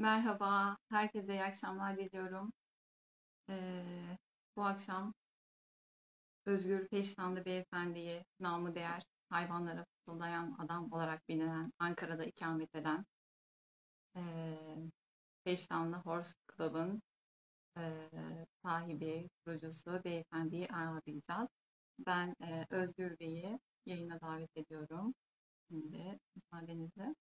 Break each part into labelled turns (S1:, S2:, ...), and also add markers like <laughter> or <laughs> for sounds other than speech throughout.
S1: Merhaba, herkese iyi akşamlar diliyorum. Ee, bu akşam Özgür Peştanlı Beyefendi'yi namı değer hayvanlara fısıldayan adam olarak bilinen, Ankara'da ikamet eden ee, Peştanlı Horse Club'ın ee, sahibi, kurucusu beyefendiyi ağırlayacağız. Ben ee, Özgür Bey'i yayına davet ediyorum. Şimdi müsaadenizle.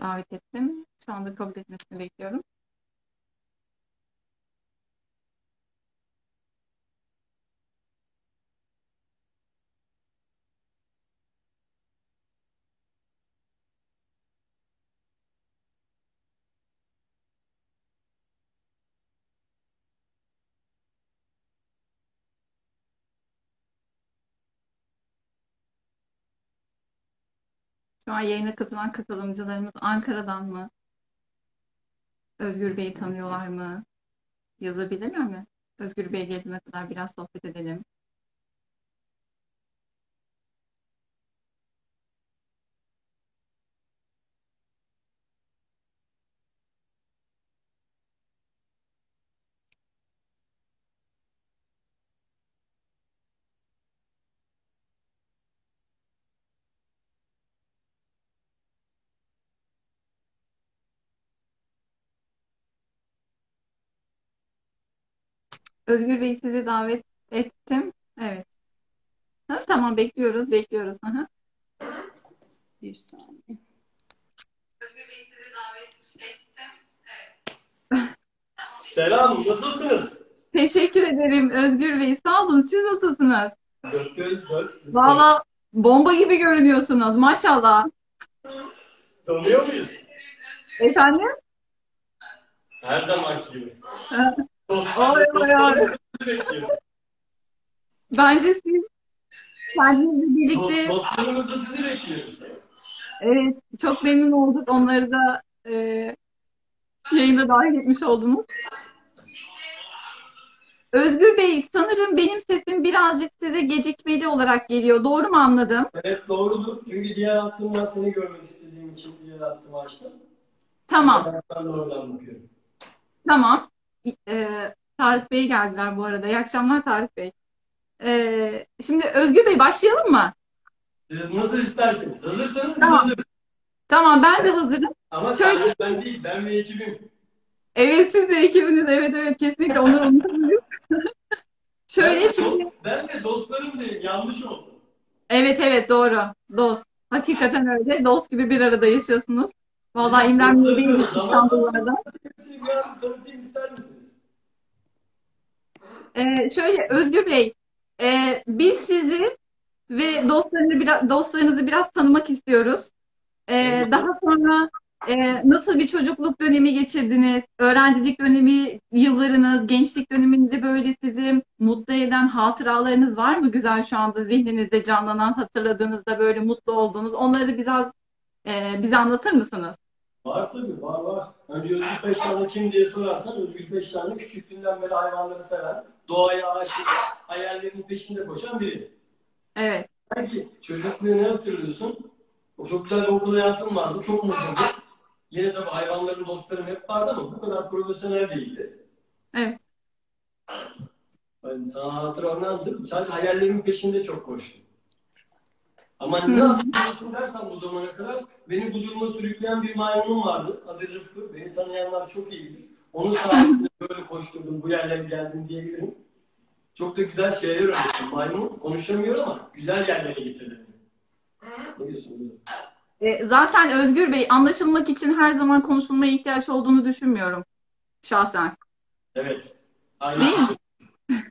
S1: Davet ettim. Şu anda kabul etmesini bekliyorum. Şu an yayına katılan katılımcılarımız Ankara'dan mı? Özgür Bey'i tanıyorlar mı? Yazabilirler mi? Özgür Bey gelene kadar biraz sohbet edelim. Özgür Bey sizi davet ettim. Evet. Ha, tamam bekliyoruz, bekliyoruz. Aha.
S2: Bir saniye.
S1: Özgür Bey sizi davet ettim.
S3: Selam, nasılsınız?
S1: Teşekkür ederim Özgür Bey. Sağ olun. Siz nasılsınız?
S3: Dört göz, dört.
S1: Valla bomba gibi görünüyorsunuz. Maşallah.
S3: Tanıyor muyuz?
S1: Efendim?
S3: Her zamanki gibi. Sizi bekliyor.
S1: Bence siz kendinizle birlikte
S3: dostlarımız da sizi bekliyor
S1: evet, çok memnun olduk. Onları da e, yayına dahil etmiş oldunuz. Özgür Bey, sanırım benim sesim birazcık size gecikmeli olarak geliyor. Doğru mu anladım?
S3: Evet doğrudur. Çünkü diğer hattımdan seni görmek istediğim için diğer hattımı açtım.
S1: Tamam,
S3: Ben oradan bakıyorum.
S1: tamam. E, Tarık Bey geldiler bu arada. İyi akşamlar Tarık Bey. E, şimdi Özgür Bey başlayalım mı?
S3: Siz nasıl isterseniz. Hazırsanız biz
S1: Tamam.
S3: hazırız.
S1: Tamam, ben de hazırım.
S3: Ama
S1: Şöyle-
S3: sadece ben değil, ben ve ekibim.
S1: Evet, siz de ekibiniz. Evet, evet, kesinlikle onları unutmayın. Şöyle
S3: ben,
S1: şimdi.
S3: ben de dostlarım diyeyim, yanlış oldu.
S1: Evet evet doğru. Dost. Hakikaten öyle. Dost gibi bir arada yaşıyorsunuz. Vallahi İmrenmiyor değil İstanbul'larda.
S3: Hepsini biraz tanıtayım ister misiniz?
S1: Ee, şöyle Özgür Bey, e, biz sizi ve dostlarını biraz, dostlarınızı biraz tanımak istiyoruz. Ee, daha sonra e, nasıl bir çocukluk dönemi geçirdiniz? Öğrencilik dönemi, yıllarınız, gençlik döneminde böyle sizi mutlu eden hatıralarınız var mı güzel şu anda zihninizde canlanan, hatırladığınızda böyle mutlu olduğunuz? Onları biraz e, bize anlatır mısınız?
S3: Var tabii, var var. Önce Özgür Peştanlı kim diye sorarsan Özgür Peştanlı küçüklüğünden beri hayvanları seven, doğaya aşık, hayallerinin peşinde koşan biri.
S1: Evet.
S3: Hangi çocukluğu ne hatırlıyorsun? O çok güzel bir okul hayatım vardı, çok mutluydum. Yine tabii hayvanların dostlarım hep vardı ama bu kadar profesyonel değildi.
S1: Evet.
S3: Ben sana hatıra anlatırım? Sadece hayallerimin peşinde çok koştum. Ama
S1: Hı.
S3: ne hatırlıyorsun dersen bu zamana kadar beni bu duruma sürükleyen bir maymunum vardı. Adı Rıfkı. Beni tanıyanlar çok iyi bilir. Onun sayesinde <laughs> böyle koşturdum, bu yerlere geldim diyebilirim. Çok da güzel şeyler öğrettim. Maymun konuşamıyor ama güzel yerlere getirdi beni. Ne diyorsun?
S1: E, zaten Özgür Bey anlaşılmak için her zaman konuşulmaya ihtiyaç olduğunu düşünmüyorum şahsen.
S3: Evet. Aynı
S1: Değil mi? <laughs>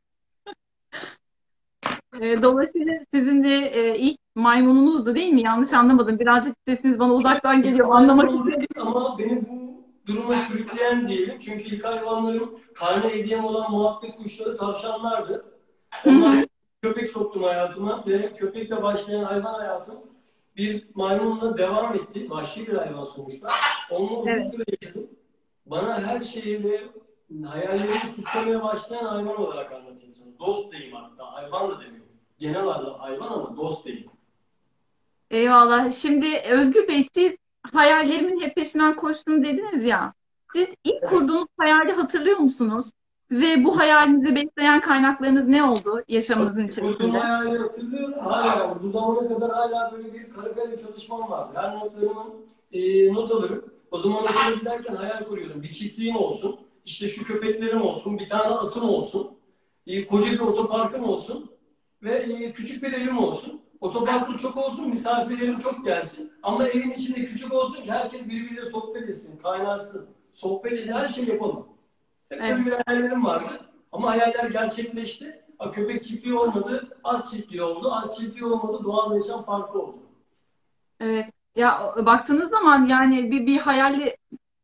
S1: E, dolayısıyla sizin de e, ilk maymununuzdu değil mi? Yanlış anlamadım. Birazcık sesiniz bana uzaktan geliyor. Anlamak
S3: değil Ama beni bu duruma sürükleyen diyelim. Çünkü ilk hayvanlarım karne hediyem olan muhabbet kuşları tavşanlardı. Sonra köpek soktum hayatıma ve köpekle başlayan hayvan hayatım bir maymunla devam etti. Vahşi bir hayvan sonuçta. Onunla uzun
S1: Evet.
S3: süre yaşadım. Bana her şeyiyle hayallerimi süslemeye başlayan hayvan olarak anlatayım sana. Dost diyeyim hatta. Hayvan da demiyorum. Genel adı hayvan ama dost diyeyim.
S1: Eyvallah. Şimdi Özgür Bey siz hayallerimin hep peşinden koştum dediniz ya. Siz ilk
S3: Evet.
S1: kurduğunuz hayali hatırlıyor musunuz? Ve bu hayalinizi besleyen kaynaklarınız ne oldu yaşamınızın
S3: Kurduğum
S1: içerisinde?
S3: hayali hatırlıyorum. Hala bu zamana kadar hala böyle bir kara kalem çalışmam vardı. Her notlarımın e, not alırım. O zaman okula giderken hayal kuruyorum. Bir çiftliğim olsun. işte şu köpeklerim olsun. Bir tane atım olsun. E, koca bir otoparkım olsun. Ve e, küçük bir evim olsun. Otoparkı çok olsun, misafirlerim çok gelsin. Ama evin içinde küçük olsun ki herkes birbiriyle sohbet etsin, kaynaşsın. Sohbet edin, her şey yapalım. Hep böyle
S1: Evet.
S3: bir hayallerim vardı. Ama hayaller gerçekleşti. Ha, köpek çiftliği olmadı, at çiftliği oldu. At çiftliği olmadı, doğal yaşam parkı oldu.
S1: Evet. Ya baktığınız zaman yani bir, bir hayali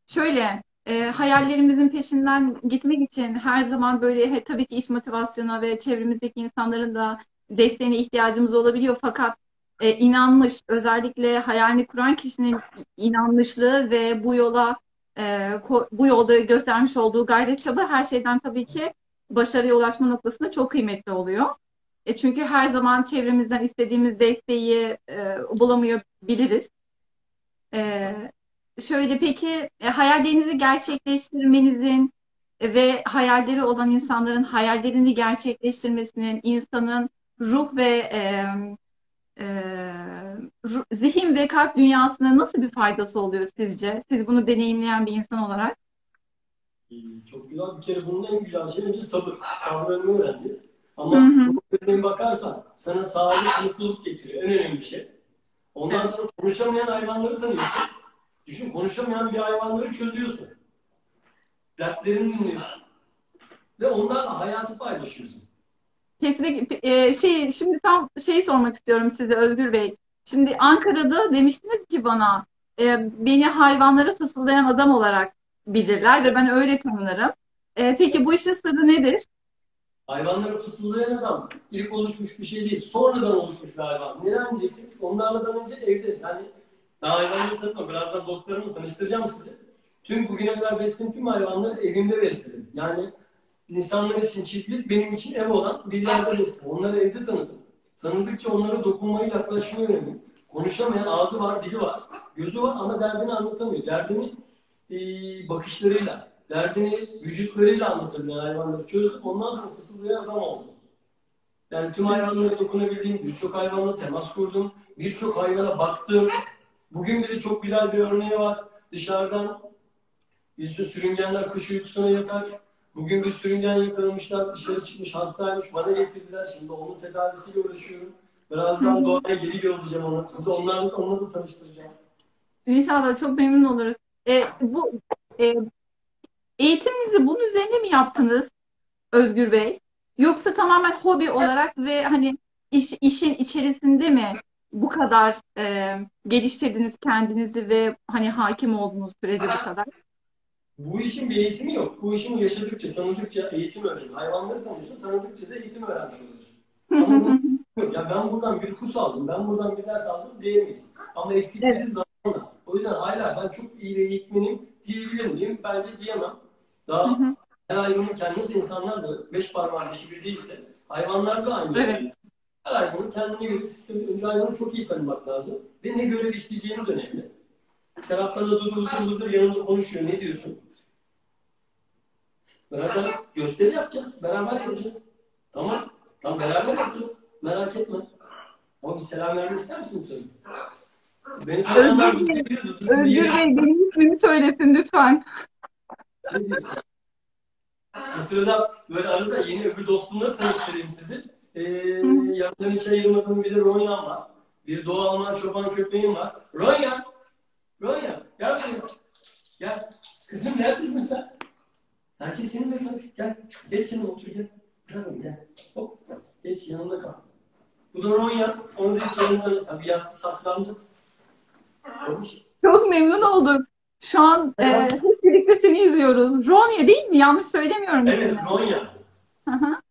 S1: şöyle e, hayallerimizin peşinden gitmek için her zaman böyle he, tabii ki iç motivasyona ve çevremizdeki insanların da desteğine ihtiyacımız olabiliyor. Fakat e, inanmış, özellikle hayalini kuran kişinin inanmışlığı ve bu yola e, bu yolda göstermiş olduğu gayret çaba her şeyden tabii ki başarıya ulaşma noktasında çok kıymetli oluyor. E çünkü her zaman çevremizden istediğimiz desteği e, bulamayabiliriz. E, şöyle peki e, hayallerinizi gerçekleştirmenizin ve hayalleri olan insanların hayallerini gerçekleştirmesinin insanın ruh ve e, e, zihin ve kalp dünyasına nasıl bir faydası oluyor sizce? Siz bunu deneyimleyen bir insan olarak.
S3: Ee, Çok güzel. Bir kere bunun en güzel şey önce sabır. <laughs> Sabrını öğreneceğiz. Ama gözüne bakarsan sana sağlık, mutluluk getiriyor. En önemli şey. Ondan
S1: Evet.
S3: sonra konuşamayan hayvanları tanıyorsun. Düşün konuşamayan bir hayvanları çözüyorsun. Dertlerini dinliyorsun. Ve onlarla hayatı paylaşıyorsun.
S1: Kesinlikle e, şey şimdi tam şey sormak istiyorum size Özgür Bey. Şimdi Ankara'da demiştiniz ki bana e, beni hayvanlara fısıldayan adam olarak bilirler ve ben öyle tanınırım. E, peki bu işin sırrı nedir?
S3: Hayvanları fısıldayan adam ilk oluşmuş bir şey değil. Sonradan oluşmuş bir hayvan. Neden diyeceksin? Onlardan önce evde. Yani daha hayvanları tanıtma. Birazdan dostlarımla tanıştıracağım sizi. Tüm bugüne kadar beslediğim tüm hayvanları evimde besledim. Yani insanlar için çiftlik, benim için ev olan yerde besledim. Onları evde tanıdım. Tanıdıkça onlara dokunmayı, yaklaşmayı öğrendim. Konuşamayan ağzı var, dili var, gözü var ama derdini anlatamıyor. Derdini e, bakışlarıyla, derdini vücutlarıyla anlatabilen hayvanları çözdüm. Ondan sonra fısıldayan adam oldum. Yani tüm hayvanlara dokunabildiğim, birçok hayvanla temas kurdum. Birçok hayvana baktım. Bugün bile çok güzel bir örneği var. Dışarıdan bir sürü sürüngenler kış uykusuna yatar. Bugün bir sürüngen yakalamışlar, dışarı çıkmış, hastaymış, bana getirdiler. Şimdi onun tedavisiyle uğraşıyorum. Birazdan doğaya geri yollayacağım onu. Sizi onlarla, onunla da tanıştıracağım.
S1: İnşallah çok memnun oluruz. E, bu e, eğitiminizi bunun üzerine mi yaptınız Özgür Bey? Yoksa tamamen hobi olarak ve hani iş, işin içerisinde mi bu kadar e, geliştirdiniz kendinizi ve hani hakim olduğunuz sürece bu kadar?
S3: Bu işin bir eğitimi yok. Bu işin yaşadıkça, tanıdıkça eğitim öğreniyor. Hayvanları tanıyorsun, tanıdıkça da eğitim öğrenmiş oluyorsun. Ama bu. <laughs> Ya ben buradan bir kurs aldım, ben buradan bir ders aldım diyemeyiz. Ama eksikleri
S1: Evet.
S3: zamanla. O yüzden hala ben çok iyi bir eğitmenim diyebilir miyim? Bence diyemem. Daha her hayvanın kendisi insanlar da beş parmağın dışı bir değilse hayvanlar da aynı.
S1: Evet.
S3: Her hayvanın kendine göre sistemi. Önce hayvanı çok iyi tanımak lazım. Ve ne görev işleyeceğimiz önemli. Bir taraftan da Dudu hızlı yanımda konuşuyor. Ne diyorsun? Beraber gösteri yapacağız. Beraber yapacağız. Tamam. Tamam beraber yapacağız. Merak etme. Ama bir selam vermek ister misin sen? Beni tanıyanlar
S1: Özgür Bey, Özgür. Bey benim ismimi söylesin lütfen.
S3: Ne diyorsun? Bu sırada böyle arada yeni öbür dostumla tanıştırayım sizi. Ee, yanından hiç ayırmadığım bir de Ronyan var. Bir Doğu Alman çoban köpeğim var. Ronyan! Ronyan! Gel buraya. Gel. Kızım neredesin sen? Herkes seninle kal. Gel. Geç yanıma otur gel. Bırak onu gel. Hop. Geç yanımda kal. Bu da Ronyan. Onu da hiç yanımda. Tabii yattı saklandı. Olmuş.
S1: Çok memnun olduk. Şu an e,
S3: Evet.
S1: hep birlikte seni izliyoruz. Ronya değil mi? Yanlış söylemiyorum
S3: Evet
S1: ismini.
S3: Ronyan.
S1: Hı hı.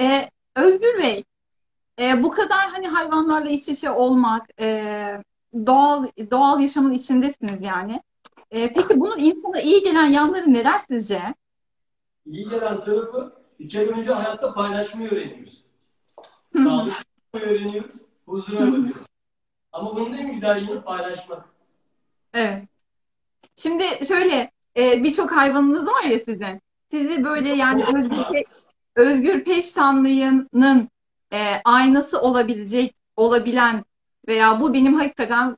S1: Ee, Özgür Bey, e, bu kadar hani hayvanlarla iç içe olmak, e, doğal doğal yaşamın içindesiniz yani. E, peki bunun insana iyi gelen yanları neler sizce?
S3: İyi gelen tarafı bir kere önce hayatta paylaşmayı öğreniyoruz. Olmayı öğreniyoruz, huzura varıyoruz. Ama bunun en güzel yanı paylaşmak.
S1: Evet. Şimdi şöyle e, birçok hayvanınız var ya sizin. Sizi böyle yani Özgür, Pe- Özgür Peştanlı'nın e, aynası olabilecek, olabilen veya bu benim hakikaten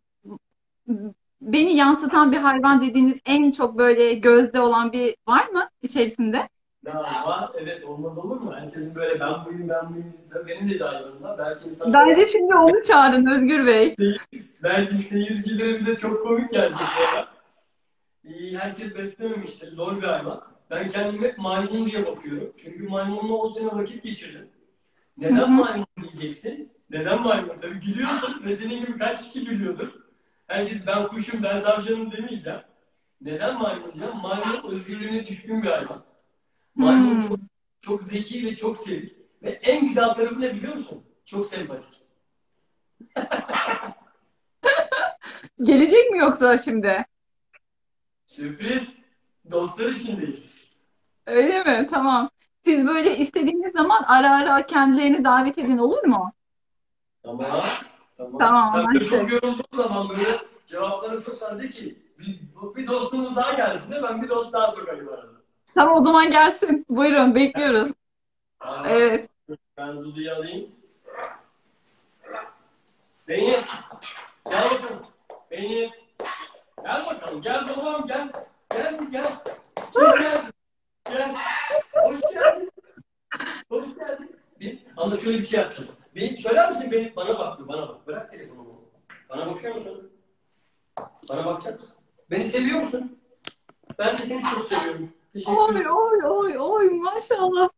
S1: beni yansıtan bir hayvan dediğiniz en çok böyle gözde olan bir var mı içerisinde?
S3: Ya var, evet olmaz olur mu? Herkesin böyle ben buyum, ben buyum. Benim de dahilinde. Belki insan
S1: Bence şimdi onu çağırın Özgür Bey.
S3: belki seyircilerimize çok komik gelecek ya. Herkes beslememiştir. Zor bir hayvan. Ben kendime hep maymun diye bakıyorum. Çünkü maymunla 10 sene vakit geçirdim. Neden maymun diyeceksin? Neden maymun? Tabii gülüyorsun ve senin gibi kaç kişi gülüyordur. Herkes ben kuşum, ben tavşanım demeyeceğim. Neden maymun diyeceğim? Maymun özgürlüğüne düşkün bir hayvan. Maymun
S1: Hmm.
S3: çok, çok zeki ve çok sevik. Ve en güzel tarafı ne biliyor musun? Çok sempatik. <laughs>
S1: Gelecek mi yoksa şimdi?
S3: Sürpriz. Dostlar içindeyiz.
S1: Öyle mi? Tamam. Siz böyle istediğiniz zaman ara ara kendilerini davet edin olur mu?
S3: Tamam. Tamam.
S1: Tamam,
S3: Sen
S1: anlaştık.
S3: çok yorulduğun zaman böyle cevaplarım çok sana de ki bir, bir dostumuz daha gelsin de ben bir dost daha sokayım arada.
S1: Tamam o zaman gelsin. Buyurun bekliyoruz.
S3: Aa,
S1: Evet.
S3: Ben Dudu'yu alayım. Peynir. Gel bakalım. Peynir. Gel bakalım. Gel babam gel. Gel gel. Kim geldi? Gel. Hoş geldin. Hoş geldin. Bir, ama şöyle bir şey yapacağız. Bir söyler misin beni? Bana bak. Bana bak. Bırak telefonumu. Bana bakıyor musun? Bana bakacak mısın? Beni seviyor musun? Ben de seni çok seviyorum. Teşekkür
S1: Oy
S3: ederim.
S1: oy oy oy maşallah.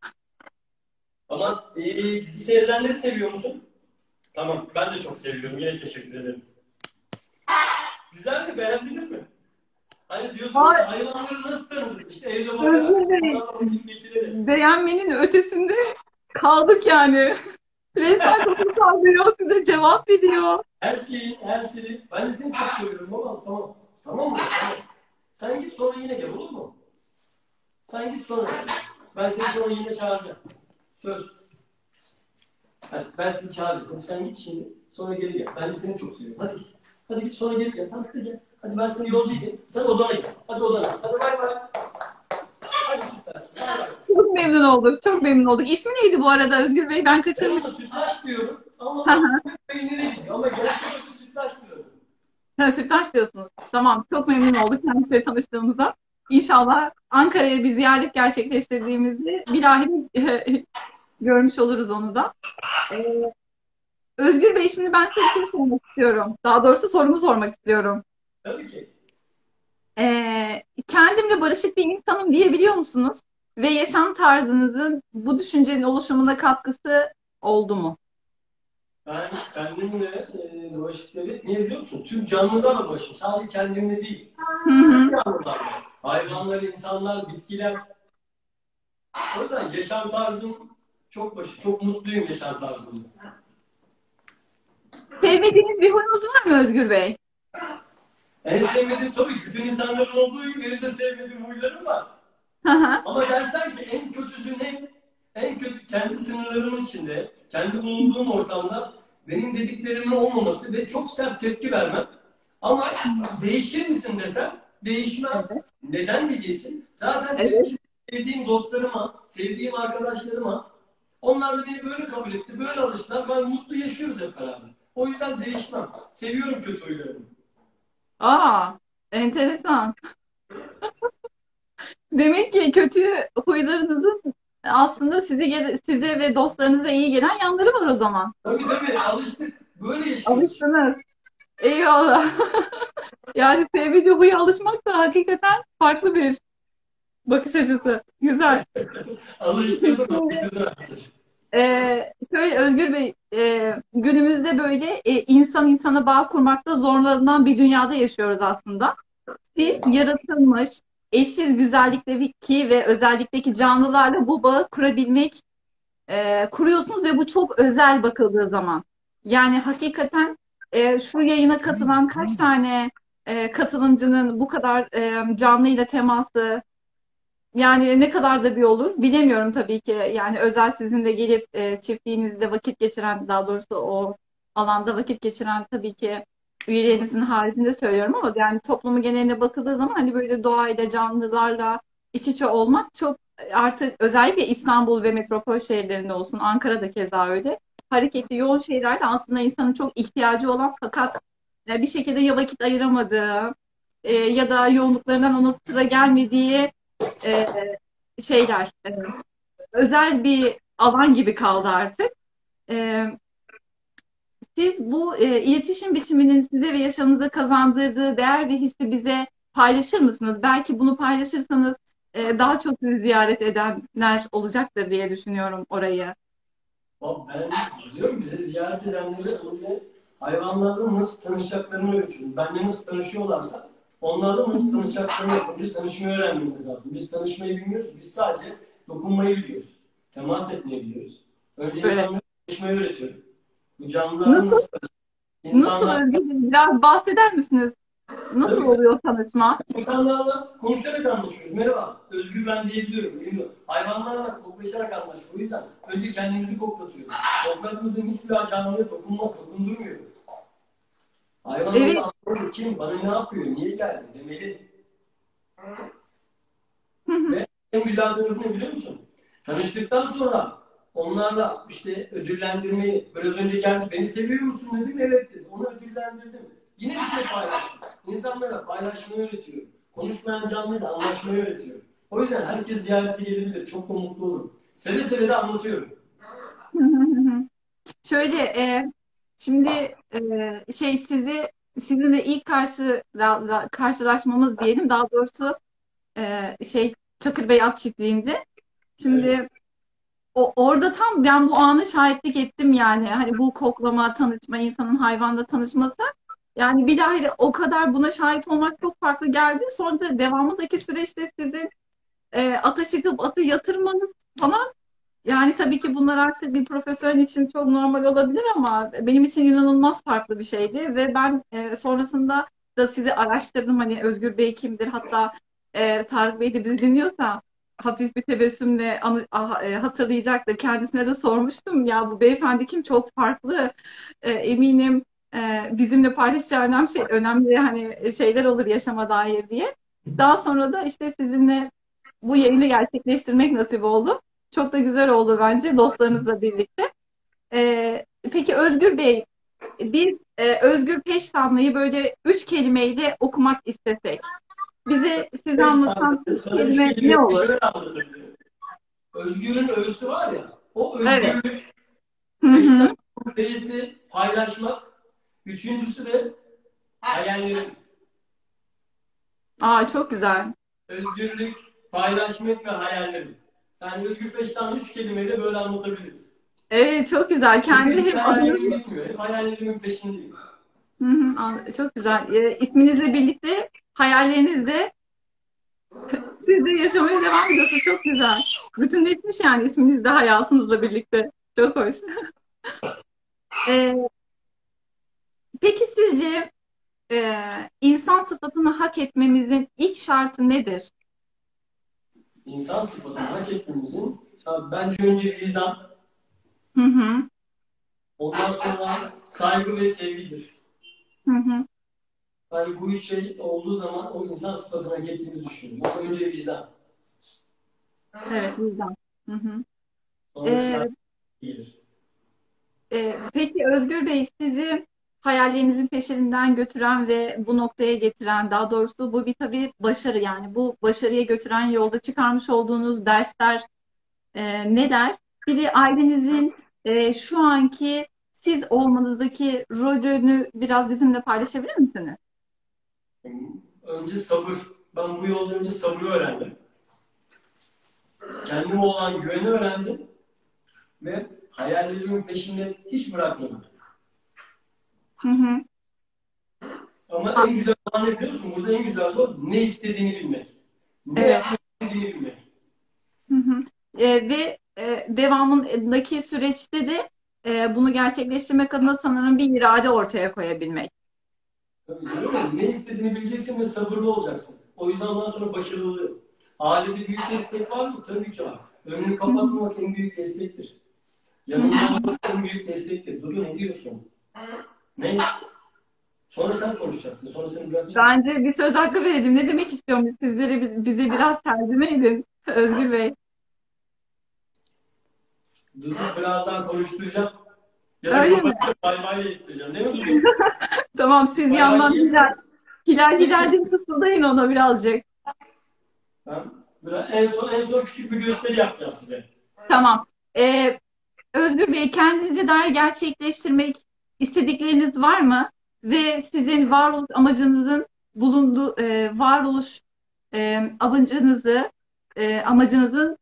S3: Ama e, bizi seyredenleri seviyor musun? Tamam, ben de çok seviyorum. Yine teşekkür ederim. Güzel mi? Beğendiniz mi? Hani diyorsunuz
S1: Ay.
S3: ya hayvanları nasıl tanıdınız? İşte evde geçirelim.
S1: Beğenmenin ötesinde kaldık yani. Resmen kapı sallıyor size cevap veriyor.
S3: Her şeyin, her şeyi. Ben de seni çok seviyorum baba. Tamam. Tamam mı? Tamam. Sen git sonra yine gel olur mu? Sen git sonra. Ben seni sonra yine çağıracağım. Söz. Hadi ben seni çağıracağım. Hadi sen git şimdi. Sonra geri gel. Ben de seni çok seviyorum. Hadi. Hadi git sonra geri gel. Hadi gel. Hadi ben seni yolcu edeyim. Sen odana git. Hadi odana. Hadi bay bay. Hadi süpersin. Bay bay.
S1: Çok memnun olduk. Çok memnun olduk. İsmi neydi bu arada Özgür Bey? Ben
S3: Ben
S1: kaçırmışım.
S3: sütlaç diyorum. Ama peynire gidiyor. Ama gerçekten sütlaç diyorum.
S1: Ha, sütlaç diyorsunuz. Tamam. Çok memnun olduk kendisiyle tanıştığımızda. İnşallah Ankara'ya bir ziyaret gerçekleştirdiğimizde bilahare görmüş oluruz onu da. Ee, Özgür Bey şimdi ben size bir şey sormak istiyorum. Daha doğrusu sorumu sormak istiyorum.
S3: Tabii ki.
S1: Ee, kendimle barışık bir insanım diyebiliyor musunuz? Ve yaşam tarzınızın bu düşüncenin oluşumuna katkısı oldu mu?
S3: Ben kendimle e, devlet niye biliyor musun? Tüm canlılarla barışım. Sadece kendimle değil. Tüm canlılarla. Hayvanlar, insanlar, bitkiler. O yüzden yaşam tarzım çok başı, çok mutluyum yaşam tarzımda.
S1: Sevmediğiniz bir huyunuz var mı Özgür Bey?
S3: En sevmediğim tabii ki bütün insanların olduğu gibi benim de sevmediğim huylarım var. Ama dersen ki en kötüsü ne? En kötü kendi sınırlarımın içinde, kendi bulunduğum ortamda benim dediklerimin olmaması ve çok sert tepki vermem. Ama değişir misin desem değişmem. Neden diyeceksin? Zaten
S1: Evet.
S3: sevdiğim dostlarıma, sevdiğim arkadaşlarıma onlar da beni böyle kabul etti, böyle alıştılar. Ben mutlu yaşıyoruz hep beraber. O yüzden değişmem. Seviyorum kötü huylarımı.
S1: Aa, enteresan. Demek ki kötü huylarınızın aslında gele- size ve dostlarınıza iyi gelen yanları var o zaman.
S3: Tabii tabii alıştık. Böyle yaşıyoruz.
S1: Alıştınız. Eyvallah. <laughs> Yani sevmediği huya alışmak da hakikaten farklı bir bakış açısı. Güzel.
S3: Alıştırdım. <laughs> alıştırdım.
S1: Ee, şöyle Özgür Bey, e, günümüzde böyle e, insan insana bağ kurmakta zorlanan bir dünyada yaşıyoruz aslında. Siz yaratılmış, eşsiz güzellikteki ve özellikteki canlılarla bu bağı kurabilmek e, kuruyorsunuz ve bu çok özel bakıldığı zaman. Yani hakikaten e, şu yayına katılan kaç tane e, katılımcının bu kadar e, canlıyla teması yani ne kadar da bir olur bilemiyorum tabii ki. Yani özel sizinle gelip e, çiftliğinizde vakit geçiren daha doğrusu o alanda vakit geçiren tabii ki üyelerinizin haricinde söylüyorum ama yani toplumu geneline bakıldığı zaman hani böyle doğayla canlılarla iç içe olmak çok artık özellikle İstanbul ve metropol şehirlerinde olsun Ankara'da keza öyle hareketli yoğun şehirlerde aslında insanın çok ihtiyacı olan fakat e, bir şekilde ya vakit ayıramadığı e, ya da yoğunluklarından ona sıra gelmediği e, şeyler e, özel bir alan gibi kaldı artık. E, siz bu e, iletişim biçiminin size ve yaşamınıza kazandırdığı değer ve hissi bize paylaşır mısınız? Belki bunu paylaşırsanız e, daha çok sizi ziyaret edenler olacaktır diye düşünüyorum orayı.
S3: Ben diyorum bize ziyaret edenlere önce hayvanlarla nasıl tanışacaklarını öğretiyorum. Benle nasıl tanışıyorlarsa onlarla nasıl tanışacaklarını önce tanışmayı öğrenmemiz lazım. Biz tanışmayı bilmiyoruz. Biz sadece dokunmayı biliyoruz. Temas etmeyi biliyoruz. Önce
S1: Evet.
S3: insanlara tanışmayı öğretiyorum. Bu canlılarla nasıl
S1: Nasıl biraz bahseder misiniz? Nasıl
S3: Tabii.
S1: oluyor tanışma?
S3: İnsanlarla konuşarak anlaşıyoruz. Merhaba, Özgür ben diyebiliyorum. Biliyor. Hayvanlarla koklaşarak anlaşıyoruz. O yüzden önce kendimizi koklatıyoruz. Koklatmadığım hiçbir canlıya dokunmak, dokundurmuyor. Hayvan
S1: Evet.
S3: orada anlıyor, kim, bana ne yapıyor, niye geldi demeli. Ve en güzel tarafı ne biliyor musun? Tanıştıktan sonra onlarla işte ödüllendirmeyi, biraz önce geldi, beni seviyor musun dedim, evet dedi. Onu ödüllendirdim. Yine bir şey paylaştım. İnsanlara paylaşmayı öğretiyorum. Konuşmayan canlıyla anlaşmayı öğretiyorum. O yüzden herkes ziyarete gelebilir. Çok da mutlu olurum. Seve seve de anlatıyorum. <laughs>
S1: Şöyle e, şimdi e, şey sizi sizinle ilk karşı da- da- karşılaşmamız diyelim daha doğrusu e, şey Çakır Bey At Çiftliği'nde. Şimdi o orada tam ben bu anı şahitlik ettim yani. Hani bu koklama, tanışma, insanın hayvanla tanışması. Yani bilahare o kadar buna şahit olmak çok farklı geldi. Sonra da devamındaki süreçte sizin e, ata çıkıp atı yatırmanız falan yani tabii ki bunlar artık bir profesyonel için çok normal olabilir ama benim için inanılmaz farklı bir şeydi. Ve ben e, sonrasında da sizi araştırdım. Hani Özgür Bey kimdir? Hatta e, Tarık Bey de bizi dinliyorsa hafif bir tebessümle ah- e, hatırlayacaktır. Kendisine de sormuştum ya bu beyefendi kim çok farklı E, eminim e, bizimle paylaşacağı önemli şey önemli hani şeyler olur yaşama dair diye. Daha sonra da işte sizinle bu yayını gerçekleştirmek nasip oldu. Çok da güzel oldu bence dostlarınızla birlikte. Ee, peki Özgür Bey, biz e, Özgür Peştanlı'yı böyle üç kelimeyle okumak istesek, bize size anlatan kelime ne olur?
S3: Özgür'ün öğüsü var ya, o
S1: Evet.
S3: özgürlük,
S1: hı.
S3: beşten birisi paylaşmak, üçüncüsü de hayallerim.
S1: Aa çok güzel.
S3: Özgürlük, paylaşmak ve hayallerim. Yani Özgür Beştan üç kelimeyle böyle anlatabiliriz.
S1: Evet çok güzel. Kendi hep
S3: hayallerimi gitmiyor. Hep hayallerimin peşindeyim.
S1: Hı hı, an- çok güzel. Ee, isminizle birlikte hayallerinizde siz de yaşamaya devam ediyorsunuz. Çok güzel. Bütünleşmiş yani isminiz de hayatınızla birlikte. Çok hoş. <laughs> Ee, peki sizce e, insan sıfatını hak etmemizin ilk şartı nedir?
S3: İnsan sıfatını hak etmemizin bence önce vicdan,
S1: Hı hı,
S3: ondan sonra saygı ve sevgidir.
S1: Hı hı.
S3: Yani bu üç şey olduğu zaman o insan sıfatını hak ettiğimizi düşünüyorum. Ama önce vicdan.
S1: Evet, vicdan. Hı hı.
S3: Sonra
S1: Ee,
S3: gelir.
S1: Ee, peki Özgür Bey sizi hayallerinizin peşinden götüren ve bu noktaya getiren, daha doğrusu bu bir tabii başarı yani bu başarıya götüren yolda çıkarmış olduğunuz dersler e, neler? Bir de ailenizin e, şu anki siz olmanızdaki rolünü biraz bizimle paylaşabilir misiniz?
S3: Önce sabır. Ben bu yolda önce sabrı öğrendim. Kendime olan güveni öğrendim. Ve hayallerimin peşinde hiç bırakmadım.
S1: Hı hı.
S3: Ama en güzel olan ne biliyor musun? Burada en güzel zor ne istediğini bilmek. Ne
S1: Evet.
S3: istediğini bilmek.
S1: Hı hı. E, ve e, devamındaki süreçte de e, bunu gerçekleştirmek adına sanırım bir irade ortaya koyabilmek.
S3: Tabii ne istediğini bileceksin ve sabırlı olacaksın. O yüzden ondan sonra başarılı oluyor. Ailede büyük destek var mı? Tabii ki var. Önünü kapatmamak en büyük destektir. Yanında olması en büyük destektir. Dudu ne diyorsun? Ne? Sonra sen konuşacaksın. Sonra seni bırakacağım.
S1: Bence bir söz hakkı verelim. Ne demek istiyorum? Sizlere bize biraz tercüme edin. <laughs> Özgür Bey.
S3: Dudu birazdan konuşturacağım. Ya
S1: Öyle
S3: da
S1: mi?
S3: kapatacağım. Bay bay getireceğim. Değil mi <laughs> Dudu?
S1: Tamam siz
S3: Bayağı
S1: yandan. Hilal. Hilal Hilal'cim fısıldayın ona birazcık.
S3: Biraz, en son en son küçük bir gösteri yapacağız size.
S1: Tamam. Ee, Özgür Bey kendinize dair gerçekleştirmek istedikleriniz var mı? Ve sizin varoluş amacınızın bulunduğu e, varoluş e, amacınızı e, amacınızın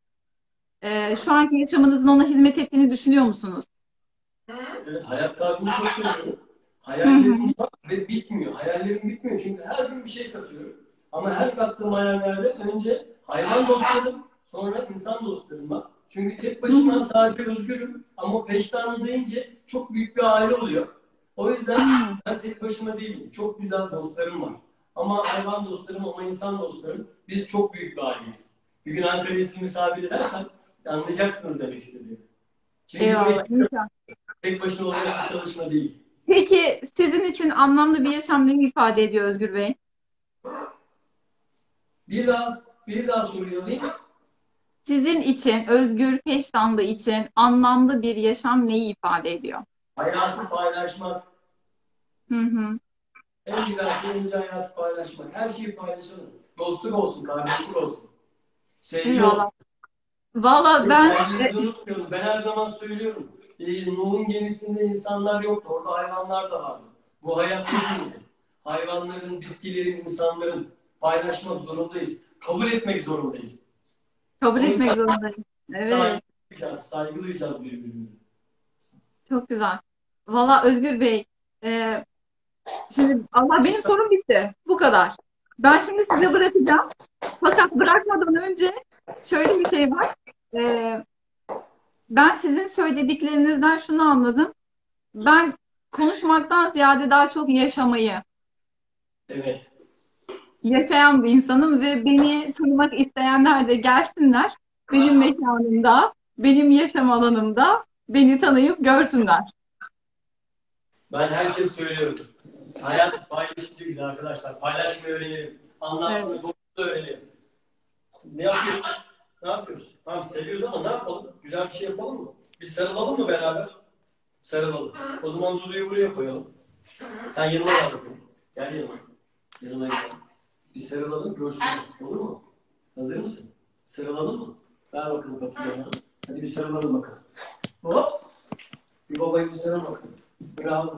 S1: e, şu anki yaşamınızın ona hizmet ettiğini düşünüyor musunuz?
S3: Evet, hayat tarzını çok seviyorum. Hayallerim var ve bitmiyor. Hayallerim bitmiyor çünkü her gün bir şey katıyorum. Ama her kattığım hayallerde önce hayvan dostlarım, sonra insan dostlarım var. Çünkü tek başıma sadece özgürüm ama peştanı deyince çok büyük bir aile oluyor. O yüzden ben tek başıma değilim. Çok güzel dostlarım var. Ama hayvan dostlarım ama insan dostlarım. Biz çok büyük bir aileyiz. Bir gün Ankara'yı misafir edersem anlayacaksınız demek istediğimi. Çünkü
S1: Eyvallah.
S3: tek başına olacak bir çalışma değil.
S1: Peki sizin için anlamlı bir yaşam ne ifade ediyor Özgür Bey?
S3: Bir daha bir daha soruyu alayım.
S1: Sizin için, Özgür Peştanlı için anlamlı bir yaşam neyi ifade ediyor?
S3: Hayatı paylaşmak.
S1: Hı hı.
S3: En güzel şeyimiz hayatı paylaşmak. Her şeyi paylaşalım. Dostluk olsun, kardeşlik olsun. Sevgi
S1: Eyvallah.
S3: olsun.
S1: Valla ben
S3: unutmayalım. Ben her zaman söylüyorum. Ee, Nuh'un gemisinde insanlar yoktu. Orada hayvanlar da vardı. Bu hayat hepimizin. Hayvanların, bitkilerin, insanların paylaşmak zorundayız. Kabul etmek zorundayız.
S1: kabul etmek zorundayım. Evet,
S3: saygı duyacağız birbirimize.
S1: çok güzel. Valla Özgür Bey, e, şimdi Allah benim sorum bitti. Bu kadar. Ben şimdi size bırakacağım. Fakat bırakmadan önce şöyle bir şey var. E, ben sizin söylediklerinizden şunu anladım. Ben konuşmaktan ziyade daha çok yaşamayı,
S3: Evet.
S1: yaşayan bir insanım ve beni tanımak isteyenler de gelsinler. Benim mekanımda, benim yaşam alanımda beni tanıyıp görsünler.
S3: Ben herkes söylüyorum. Hayat paylaşımcı güzel arkadaşlar. Paylaşmayı öğrenelim. Anlatmayı,
S1: Evet.
S3: öğrenelim. Ne yapıyoruz? Ne yapıyoruz? Tamam seviyoruz ama ne yapalım? Güzel bir şey yapalım mı? Biz sarılalım mı beraber? Sarılalım. O zaman Dudu'yu buraya koyalım. Sen yanıma gel bakayım. Gel yanıma. Yanıma gel. Bir sarılalım görsünler. Olur mu? Hazır mısın? Sarılalım mı? Ver bakalım patlıcanı. Hadi bir sarılalım bakalım. Hop. Bir babayı bir sarıl bakalım. Bravo.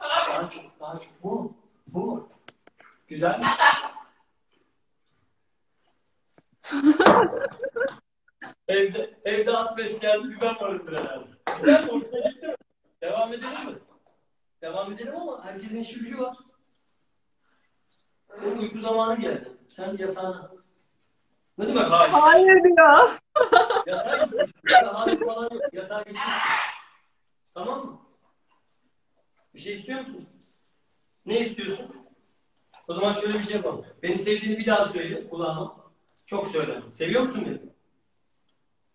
S3: Daha çok, daha çok. Bu mu? Bu mu? Güzel mi? Evde, evde at geldi, bir ben varımdır herhalde. Güzel? Hoşuna gitti mi? Devam edelim mi? Devam edelim ama herkesin işi gücü var. Senin uyku zamanı geldi. Sen yatağına. Ne demek hayır?
S1: Hayır diyor.
S3: Yatağa gideceksin. Yatağa hayır falan yok. Yatağa gideceksin. Tamam mı? Bir şey istiyor musun? Ne istiyorsun? O zaman şöyle bir şey yapalım. Beni sevdiğini bir daha söyle kulağıma. Çok söyle. Seviyor musun beni?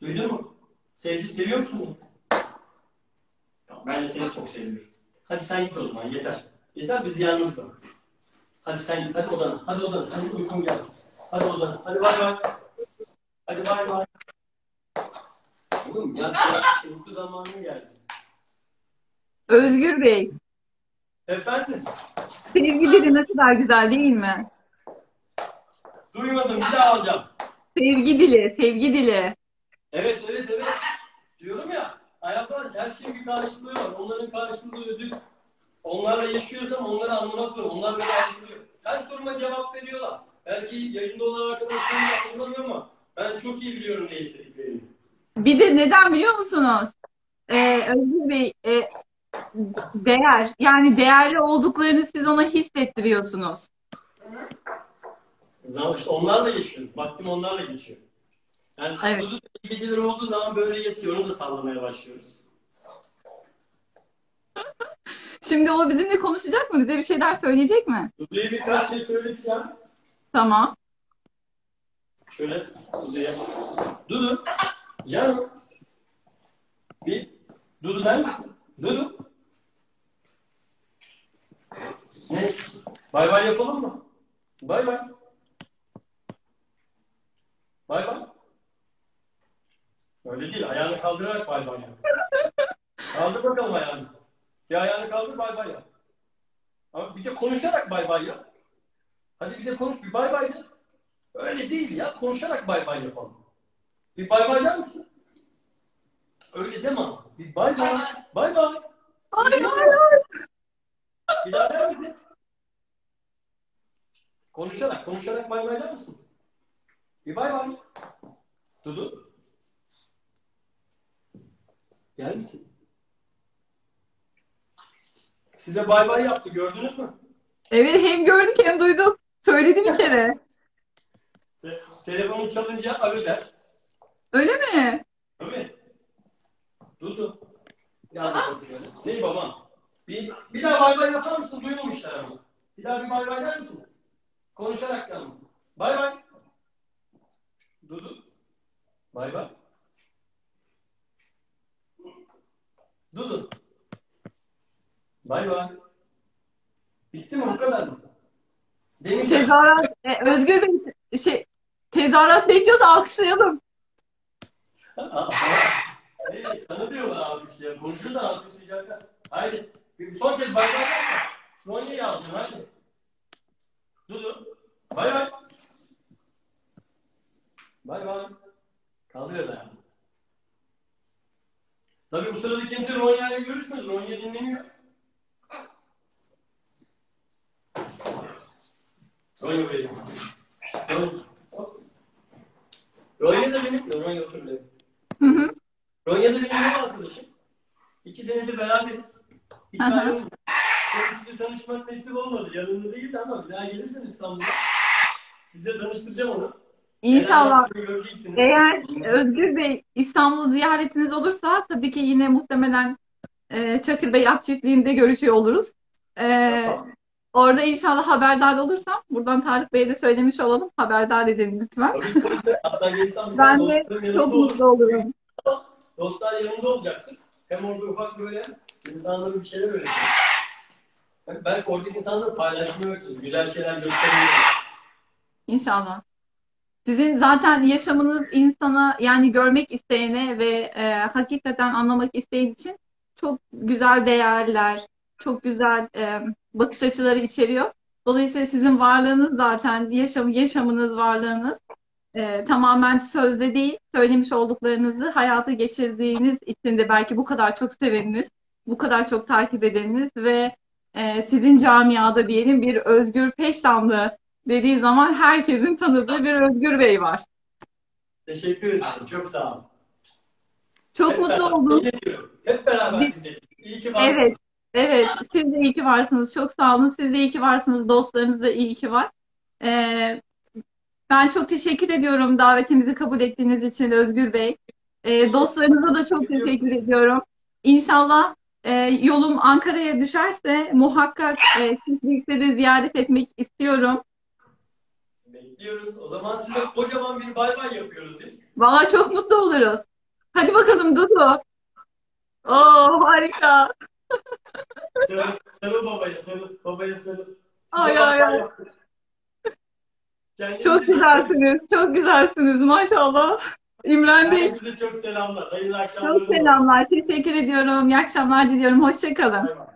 S3: Duydun mu? Sevgi seviyor musun beni? Tamam, ben de seni çok seviyorum. Hadi sen git o zaman yeter. Yeter biz yalnız bırak. Hadi sen git. Hadi odana. Hadi odana. Senin uykun geldi. Hadi odana. Hadi bay bay. Hadi bay bay. Oğlum yat. Uyku zamanı geldi.
S1: Özgür Bey,
S3: Efendim?
S1: sevgi dili ne kadar güzel değil mi?
S3: Duymadım. Bir daha alacağım.
S1: Sevgi dili, sevgi dili.
S3: Evet evet evet. Diyorum ya hayatlar her şeyin bir karşılığı var. Onların karşılığı ödül. Onlarla yaşıyorsam onları anlamak zor. Onlar beni anlıyor. Her soruma cevap veriyorlar. Belki yayında olan arkadaşlarım anlamıyor ama ben çok iyi biliyorum ne istediklerini.
S1: Bir de neden biliyor musunuz? Ee, Özgür Bey, e, değer, yani değerli olduklarını siz ona hissettiriyorsunuz.
S3: Zaman işte onlarla yaşıyorum. Vaktim onlarla geçiyor. Yani
S1: Evet.
S3: İyi geceler olduğu zaman böyle yatıyor. Onu da sallamaya başlıyoruz.
S1: Şimdi o bizimle konuşacak mı? Bize bir şeyler söyleyecek mi?
S3: Dudu'ya birkaç şey söyleyeceğim.
S1: Tamam.
S3: Şöyle Dudu'ya. Dudu. Canım. Bir Dudu der misin? Dudu. Ne? Bay bay yapalım mı? Bay bay. Bay bay. Öyle değil. Ayağını kaldırarak bay bay yap. Kaldır bakalım ayağını. Bir ayağını kaldır bay bay yap. Ama bir de konuşarak bay bay yap. Hadi bir de konuş. Bir bay bay de. Öyle değil ya. Konuşarak bay bay yapalım. Bir bay bay der misin? Öyle deme ama. Bir bay bay. Bay bay.
S1: Ay, ay, ay.
S3: Bir daha der misin? Konuşarak, konuşarak bay bay der misin? Bir bay bay. Dudu. Gel misin? Size bay bay yaptı gördünüz mü?
S1: Evet hem gördük hem duyduk. Söyledi bir kere. <laughs>
S3: Te- telefonu çalınca alo der.
S1: Öyle mi?
S3: Tabii. Dudu. Bakalım şöyle. Ney babam? Bir, bir daha bay bay yapar mısın? Duymamışlar ama. Bir daha bir bay bay der misin? Konuşarak yanım. Bay bay. Dudu. Bay bay. Dudu. Bay bay. Bitti mi? Bu kadar mı? Demin
S1: Tezahürat, e, Özgür Bey şey, tezahürat bekliyorsa alkışlayalım.
S3: hey, sana diyorlar alkış ya. Konuşur da alkışlayacaklar. Haydi. Bir son kez bay bay yapma. Ronya'yı alacağım haydi. Dudu. Bay bay. Bay bay. Kaldır ya da. Tabii bu sırada kimse Ronya ile görüşmedi. Ronya dinleniyor. Ronya benim. Ronya. Ronya da benim. Ronya otur benim.
S1: Hı hı.
S3: Ronya'da benim arkadaşım. İki senedir beraberiz. Hiç ayrılmadık. Kendisiyle tanışmak nasip olmadı. Yanında değildi ama bir daha gelirsen İstanbul'a sizle tanıştıracağım onu.
S1: İnşallah. Eğer Özgür Bey İstanbul ziyaretiniz olursa tabii ki yine muhtemelen e, Çakır Bey At Çiftliği'nde görüşüyor oluruz. E, orada inşallah haberdar olursam buradan Tarık Bey'e de söylemiş olalım. Haberdar edin lütfen. <laughs> Ben de Çok mutlu olurum.
S3: Dostlar yanımda olacaktır. Hem orada ufak böyle insanlara bir şeyler. Bak belki oradaki insanları paylaşmayı öğretiriz. Güzel şeyler göstermeyi
S1: İnşallah. Sizin zaten yaşamınız insana yani görmek isteyene ve e, hakikaten anlamak isteyen için çok güzel değerler, çok güzel e, bakış açıları içeriyor. Dolayısıyla sizin varlığınız zaten yaşam, yaşamınız, varlığınız e, tamamen sözde değil, söylemiş olduklarınızı hayata geçirdiğiniz için de belki bu kadar çok seveniniz, bu kadar çok takip edeniniz ve e, sizin camiada diyelim bir Özgür Peştamlı dediği zaman herkesin tanıdığı bir Özgür Bey var.
S3: Teşekkür ederim. Çok sağ olun.
S1: Çok
S3: Hep
S1: mutlu oldum.
S3: Hep beraber
S1: Bir-
S3: güzeliz. İyi ki varsınız.
S1: Evet, evet. Siz de iyi ki varsınız. Çok sağ olun. Siz de iyi ki varsınız. Dostlarınız da iyi ki var. Ee, ben çok teşekkür ediyorum davetimizi kabul ettiğiniz için Özgür Bey. Ee, dostlarınıza da çok teşekkür ediyorum. İnşallah e, yolum Ankara'ya düşerse muhakkak e, siz birlikte de ziyaret etmek istiyorum.
S3: Bekliyoruz. O zaman size kocaman bir bay bay yapıyoruz biz.
S1: Vallahi çok mutlu oluruz. Hadi bakalım Dudu. Oo harika.
S3: Sarıl, sarıl babaya, sarıl. Babaya sarıl. Size
S1: Ay, ay, ay.
S3: Kendinize
S1: Çok güzelsiniz. Çok güzelsiniz maşallah. İmrendik.
S3: Herkese çok selamlar. Hayırlı akşamlar.
S1: Çok selamlar. Teşekkür ediyorum. İyi akşamlar diliyorum. Hoşça kalın.
S3: Bay bay.